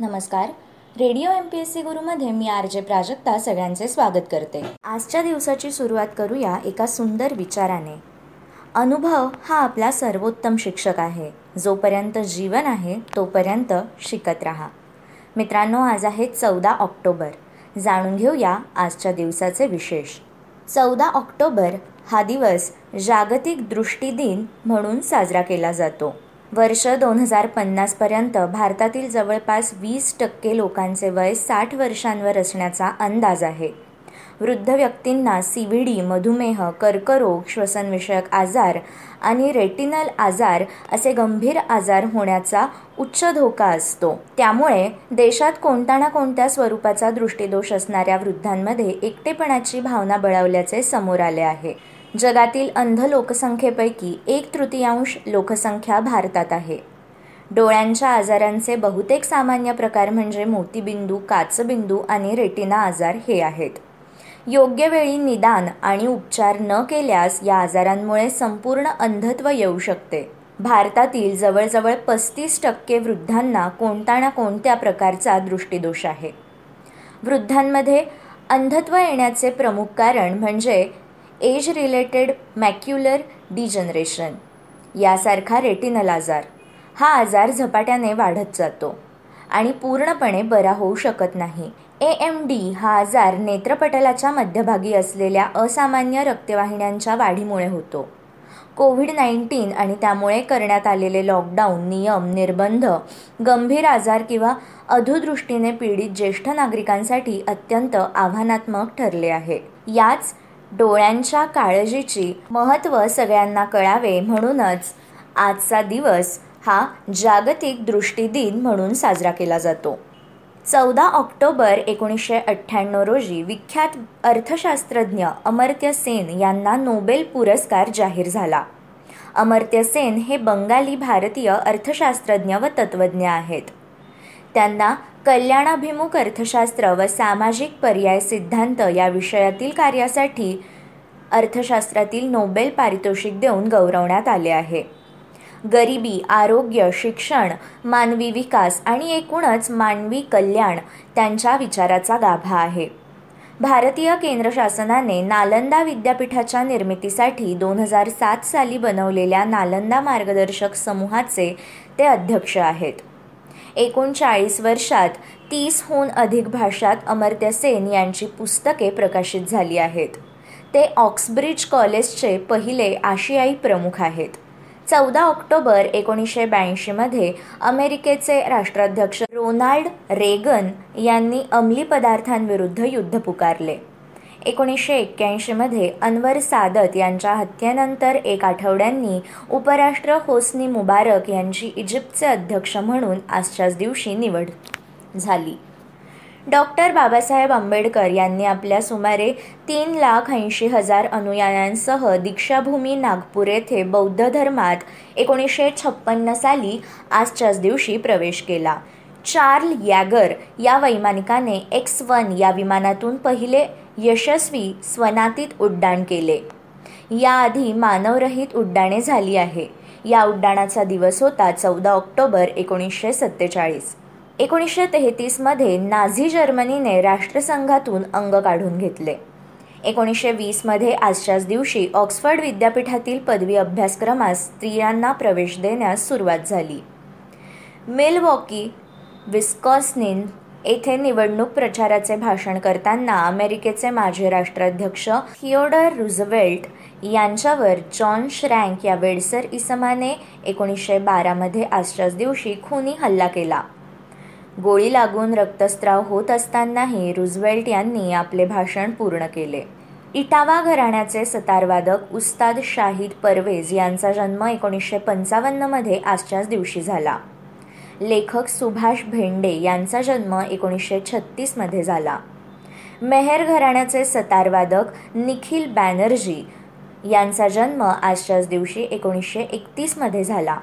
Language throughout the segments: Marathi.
नमस्कार. Radio M P S C गुरुमध्ये मी आर जे प्राजक्ता सगळ्यांचे स्वागत करते. आजच्या दिवसाची सुरुवात करूया एका सुंदर विचाराने. अनुभव हा आपला सर्वोत्तम शिक्षक आहे. जोपर्यंत जीवन आहे तोपर्यंत शिकत राहा. मित्रांनो आज आहे चौदा ऑक्टोबर. जाणून घेऊया आजच्या दिवसाचे विशेष. चौदा ऑक्टोबर हा दिवस जागतिक दृष्टी दिन म्हणून साजरा केला जातो. वर्ष दोन हजार पन्नासपर्यंत भारतातील जवळपास वीस टक्के लोकांचे वय साठ वर्षांवर असण्याचा अंदाज आहे. वृद्ध व्यक्तींना सी व्ही डी मधुमेह कर्करोग श्वसनविषयक आजार आणि रेटिनल आजार असे गंभीर आजार होण्याचा उच्च धोका असतो. त्यामुळे देशात कोणता ना कोणत्या स्वरूपाचा दृष्टीदोष असणाऱ्या वृद्धांमध्ये एकटेपणाची भावना बळावल्याचे समोर आले आहे. जगातील अंध लोकसंख्येपैकी एक तृतीयांश लोकसंख्या भारतात आहे. डोळ्यांच्या आजारांचे बहुतेक सामान्य प्रकार म्हणजे मोतीबिंदू काचबिंदू आणि रेटिना आजार हे आहेत. योग्य वेळी निदान आणि उपचार न केल्यास या आजारांमुळे संपूर्ण अंधत्व येऊ शकते. भारतातील जवळजवळ पस्तीस टक्के वृद्धांना कोणता ना कोणत्या प्रकारचा दृष्टीदोष आहे. वृद्धांमध्ये अंधत्व येण्याचे प्रमुख कारण म्हणजे एज रिलेटेड मॅक्युलर डिजनरेशन. यासारखा रेटिनल आजार. हा आजार झपाट्याने वाढत जातो आणि पूर्णपणे बरा होऊ शकत नाही. ए एम डी हा आजार नेत्रपटलाच्या मध्यभागी असलेल्या असामान्य रक्तवाहिन्यांच्या वाढीमुळे होतो. कोविड नाईन्टीन आणि त्यामुळे करण्यात आलेले लॉकडाऊन नियम निर्बंध गंभीर आजार किंवा अधुदृष्टीने पीडित ज्येष्ठ नागरिकांसाठी अत्यंत आव्हानात्मक ठरले आहे. याच डोळ्यांच्या काळजीची महत्त्व सगळ्यांना कळावे म्हणूनच आजचा दिवस हा जागतिक दृष्टी दिन म्हणून साजरा केला जातो. चौदा ऑक्टोबर एकोणीसशे अठ्ठ्याण्णव रोजी विख्यात अर्थशास्त्रज्ञ अमर्त्य सेन यांना नोबेल पुरस्कार जाहीर झाला. अमर्त्य सेन हे बंगाली भारतीय अर्थशास्त्रज्ञ व तत्त्वज्ञ आहेत. त्यांना कल्याणाभिमुख अर्थशास्त्र व सामाजिक पर्याय सिद्धांत या विषयातील कार्यासाठी अर्थशास्त्रातील नोबेल पारितोषिक देऊन गौरवण्यात आले आहे. गरिबी आरोग्य शिक्षण मानवी विकास आणि एकूणच मानवी कल्याण त्यांच्या विचाराचा गाभा आहे. भारतीय केंद्र शासनाने नालंदा विद्यापीठाच्या निर्मितीसाठी दोन हजार सात साली बनवलेल्या नालंदा मार्गदर्शक समूहाचे ते अध्यक्ष आहेत. एकोणचाळीस वर्षात तीसहून अधिक भाषात अमर्त्य सेन यांची पुस्तके प्रकाशित झाली आहेत. ते ऑक्सब्रिज कॉलेजचे पहिले आशियाई प्रमुख आहेत. चौदा ऑक्टोबर एकोणीसशे ब्याऐंशीमध्ये अमेरिकेचे राष्ट्राध्यक्ष रोनाल्ड रेगन यांनी अंमली पदार्थांविरुद्ध युद्ध पुकारले. एकोणीसशे एक्क्याऐंशीमध्ये अनवर सादत यांच्या हत्येनंतर एक आठवड्यांनी उपराष्ट्र होस्नी मुबारक यांची इजिप्तचे अध्यक्ष म्हणून आजच्याच दिवशी निवड झाली. डॉक्टर बाबासाहेब आंबेडकर यांनी आपल्या सुमारे तीन लाख ऐंशी हजार अनुयायांसह दीक्षाभूमी नागपूर येथे बौद्ध धर्मात एकोणीसशे छप्पन्न साली आजच्याच दिवशी प्रवेश केला. चार्ल यॅगर या वैमानिकाने एक्स वन या विमानातून पहिले यशस्वी स्वनातीत उड्डाण केले. याआधी मानवरहित उड्डाणे झाली आहे. या उड्डाणाचा दिवस होता चौदा ऑक्टोबर एकोणीसशे सत्तेचाळीस. एकोणीसशे तेहतीसमध्ये नाझी जर्मनीने राष्ट्रसंघातून अंग काढून घेतले. एकोणीसशे वीसमध्ये आजच्याच दिवशी ऑक्सफर्ड विद्यापीठातील पदवी अभ्यासक्रमास स्त्रियांना प्रवेश देण्यास सुरुवात झाली. मेलवॉकी विस्कॉसनिन येथे निवडणूक प्रचाराचे भाषण करताना अमेरिकेचे माजी राष्ट्राध्यक्ष थिओडर रुझवेल्ट यांच्यावर जॉन श्रँक या वेडसर इसमाने एकोणीसशे बारामध्ये आजच्याच दिवशी खुनी हल्ला केला. गोळी लागून रक्तस्राव होत असतानाही रुझवेल्ट यांनी आपले भाषण पूर्ण केले. इटावा घराण्याचे सतारवादक उस्ताद शाहिद परवेज यांचा जन्म एकोणीसशे पंचावन्नमध्ये आजच्याच दिवशी झाला. लेखक सुभाष भेंडे यांचा जन्म एकोणीसशे छत्तीसमध्ये झाला. मेहर घराण्याचे सतारवादक निखिल बॅनर्जी यांचा जन्म आजच्याच दिवशी एकोणीसशे एकतीसमध्ये झाला.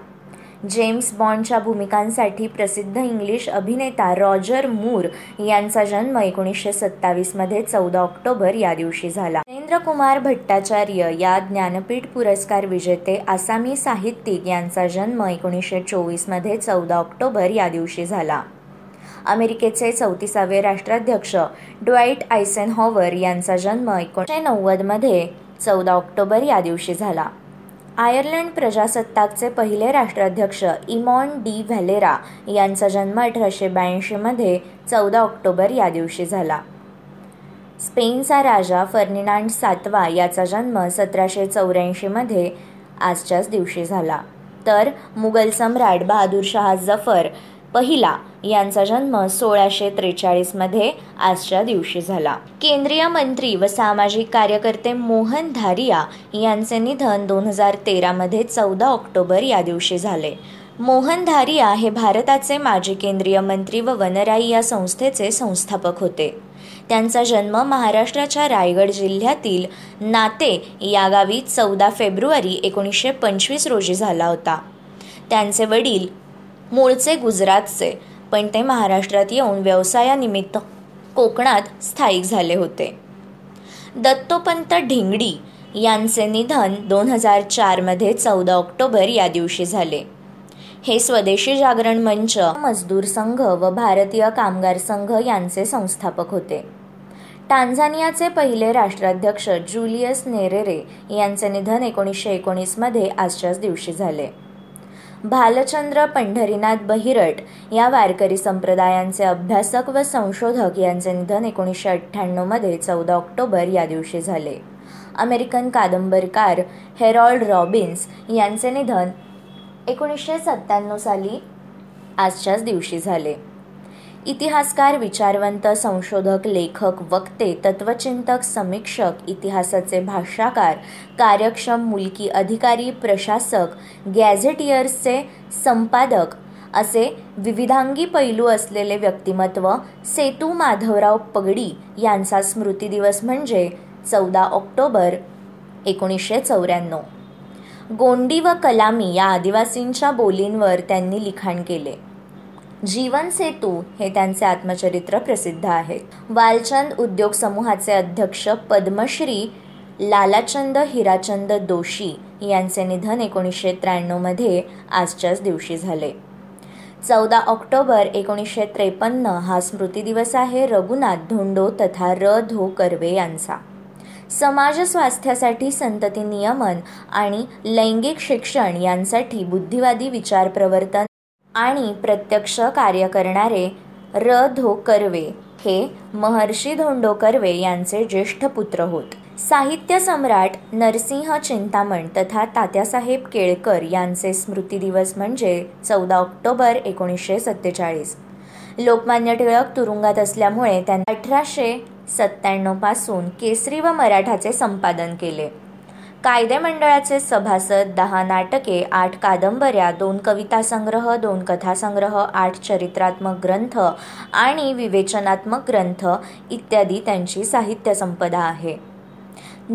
जेम्स बॉन्डच्या भूमिकांसाठी प्रसिद्ध इंग्लिश अभिनेता रॉजर मूर यांचा जन्म एकोणीसशे सत्तावीसमध्ये चौदा ऑक्टोबर या दिवशी झाला. नरेंद्र कुमार भट्टाचार्य या ज्ञानपीठ पुरस्कार विजेते आसामी साहित्यिक यांचा जन्म एकोणीसशे चोवीसमध्ये चौदा ऑक्टोबर या दिवशी झाला. अमेरिकेचे चौतीसावे राष्ट्राध्यक्ष ड्वाईट आयसेनहॉवर यांचा जन्म एकोणीसशे नव्वदमध्ये चौदा ऑक्टोबर या दिवशी झाला. आयर्लंड प्रजासत्ताकचे पहिले राष्ट्राध्यक्ष इमॉन डी व्हॅलेरा यांचा जन्म अठराशे ब्याऐंशीमध्ये चौदा ऑक्टोबर या दिवशी झाला. स्पेनचा राजा फर्निनांड सातवा याचा जन्म सतराशे चौऱ्याऐंशीमध्ये आजच्याच दिवशी झाला. तर मुघल सम्राट बहादूर शहा जफर पहिला यांचा जन्म सोळाशे त्रेचाळीसमध्ये आजच्या दिवशी झाला. केंद्रीय मंत्री व सामाजिक कार्यकर्ते मोहन धारिया यांचे निधन दोन हजार तेरामध्ये चौदा ऑक्टोबर या दिवशी झाले. मोहन धारिया हे भारताचे माजी केंद्रीय मंत्री व वनराई या संस्थेचे संस्थापक होते. त्यांचा जन्म महाराष्ट्राच्या रायगड जिल्ह्यातील नाते या गावी चौदा फेब्रुवारी एकोणीसशे पंचवीस रोजी झाला होता. त्यांचे वडील मूळचे गुजरातचे पण ते महाराष्ट्रात येऊन व्यवसायानिमित्त कोकणात स्थायिक झाले होते. दत्तोपंत ढिंगडी यांचे निधन दोन हजार चारमध्ये चौदा ऑक्टोबर या दिवशी झाले. हे स्वदेशी जागरण मंच मजदूर संघ व भारतीय कामगार संघ यांचे संस्थापक होते. टांझानियाचे पहिले राष्ट्राध्यक्ष जुलियस नेरेरे यांचे निधन एकोणीसशे एकोणीसमध्ये आजच्याच दिवशी झाले. भालचंद्र पंढरीनाथ बहिरट या वारकरी संप्रदायांचे अभ्यासक व संशोधक यांचे निधन एकोणीसशे अठ्ठ्याण्णवमध्ये चौदा ऑक्टोबर या दिवशी झाले. अमेरिकन कादंबरकार हेरॉल्ड रॉबिन्स यांचे निधन एकोणीसशे सत्त्याण्णव साली आजच्याच दिवशी झाले. इतिहासकार विचारवंत संशोधक लेखक वक्ते तत्वचिंतक समीक्षक इतिहासाचे भाष्याकार कार्यक्षम मुलकी अधिकारी प्रशासक गॅझेटियर्सचे संपादक असे विविधांगी पैलू असलेले व्यक्तिमत्व सेतू माधवराव पगडी यांचा स्मृती दिवस म्हणजे चौदा ऑक्टोबर एकोणीसशे चौऱ्याण्णव. गोंडी व कलामी या आदिवासींच्या बोलींवर त्यांनी लिखाण केले. जीवन सेतू हे त्यांचे आत्मचरित्र प्रसिद्ध आहेत वालचंद उद्योग समूहाचे अध्यक्ष पद्मश्री लालाचंद हिराचंद दोशी यांचे निधन एकोणीसशे त्र्याण्णवमध्ये आजच्याच दिवशी झाले. चौदा ऑक्टोबर एकोणीसशे त्रेपन्न हा स्मृती दिवस आहे रघुनाथ धोंडो तथा र. धो. कर्वे यांचा. समाज स्वास्थ्यासाठी संतती नियमन आणि लैंगिक शिक्षण यांसाठी बुद्धिवादी विचार प्रवर्तन आणि प्रत्यक्ष कार्य करणारे र धो कर्वे हे महर्षी धोंडो कर्वे यांचे ज्येष्ठ पुत्र होत. साहित्य सम्राट नरसिंह चिंतामण तथा तात्यासाहेब केळकर यांचे स्मृती दिवस म्हणजे चौदा ऑक्टोबर एकोणीसशे सत्तेचाळीस. लोकमान्य टिळक तुरुंगात असल्यामुळे त्यांनी अठराशे सत्त्याण्णवपासून केसरी व मराठाचे संपादन केले. कायदे मंडळाचे सभासद दहा नाटके आठ कादंबऱ्या दोन कविता संग्रह दोन कथासंग्रह आठ चरित्रात्मक ग्रंथ आणि विवेचनात्मक ग्रंथ इत्यादी त्यांची साहित्य संपदा आहे.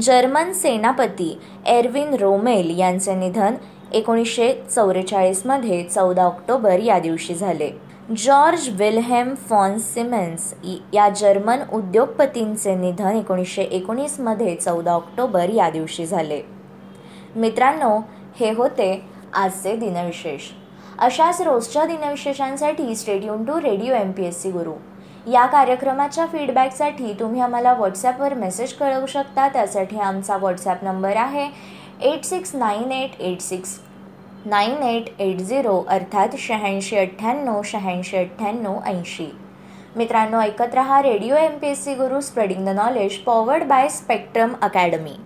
जर्मन सेनापती एरविन रोमेल यांचे निधन एकोणीसशे चौवेचाळीसमध्ये चौदा ऑक्टोबर या दिवशी झाले. जॉर्ज विल्हेम फॉन सिमेन्स या जर्मन उद्योगपतींचे निधन एकोणीसशे एकोणीसमध्ये चौदा ऑक्टोबर या दिवशी झाले. मित्रांनो हे होते आजचे दिनविशेष. अशाच रोजच्या दिनविशेषांसाठी stay tuned to radio M P S C Guru. या कार्यक्रमाच्या फीडबॅकसाठी तुम्ही आम्हाला व्हॉट्सॲपवर मेसेज कळवू शकता त्यासाठी आमचा व्हॉट्सॲप नंबर आहे eight six nine eight eight six nine eight eight zero अर्थात शहाऐंशी अठ्ठ्याण्णव शहाऐंशी अठ्ठ्याण्णव ऐंशी. मित्रांनो ऐकत रहा radio M P S C Guru spreading the knowledge powered by Spectrum Academy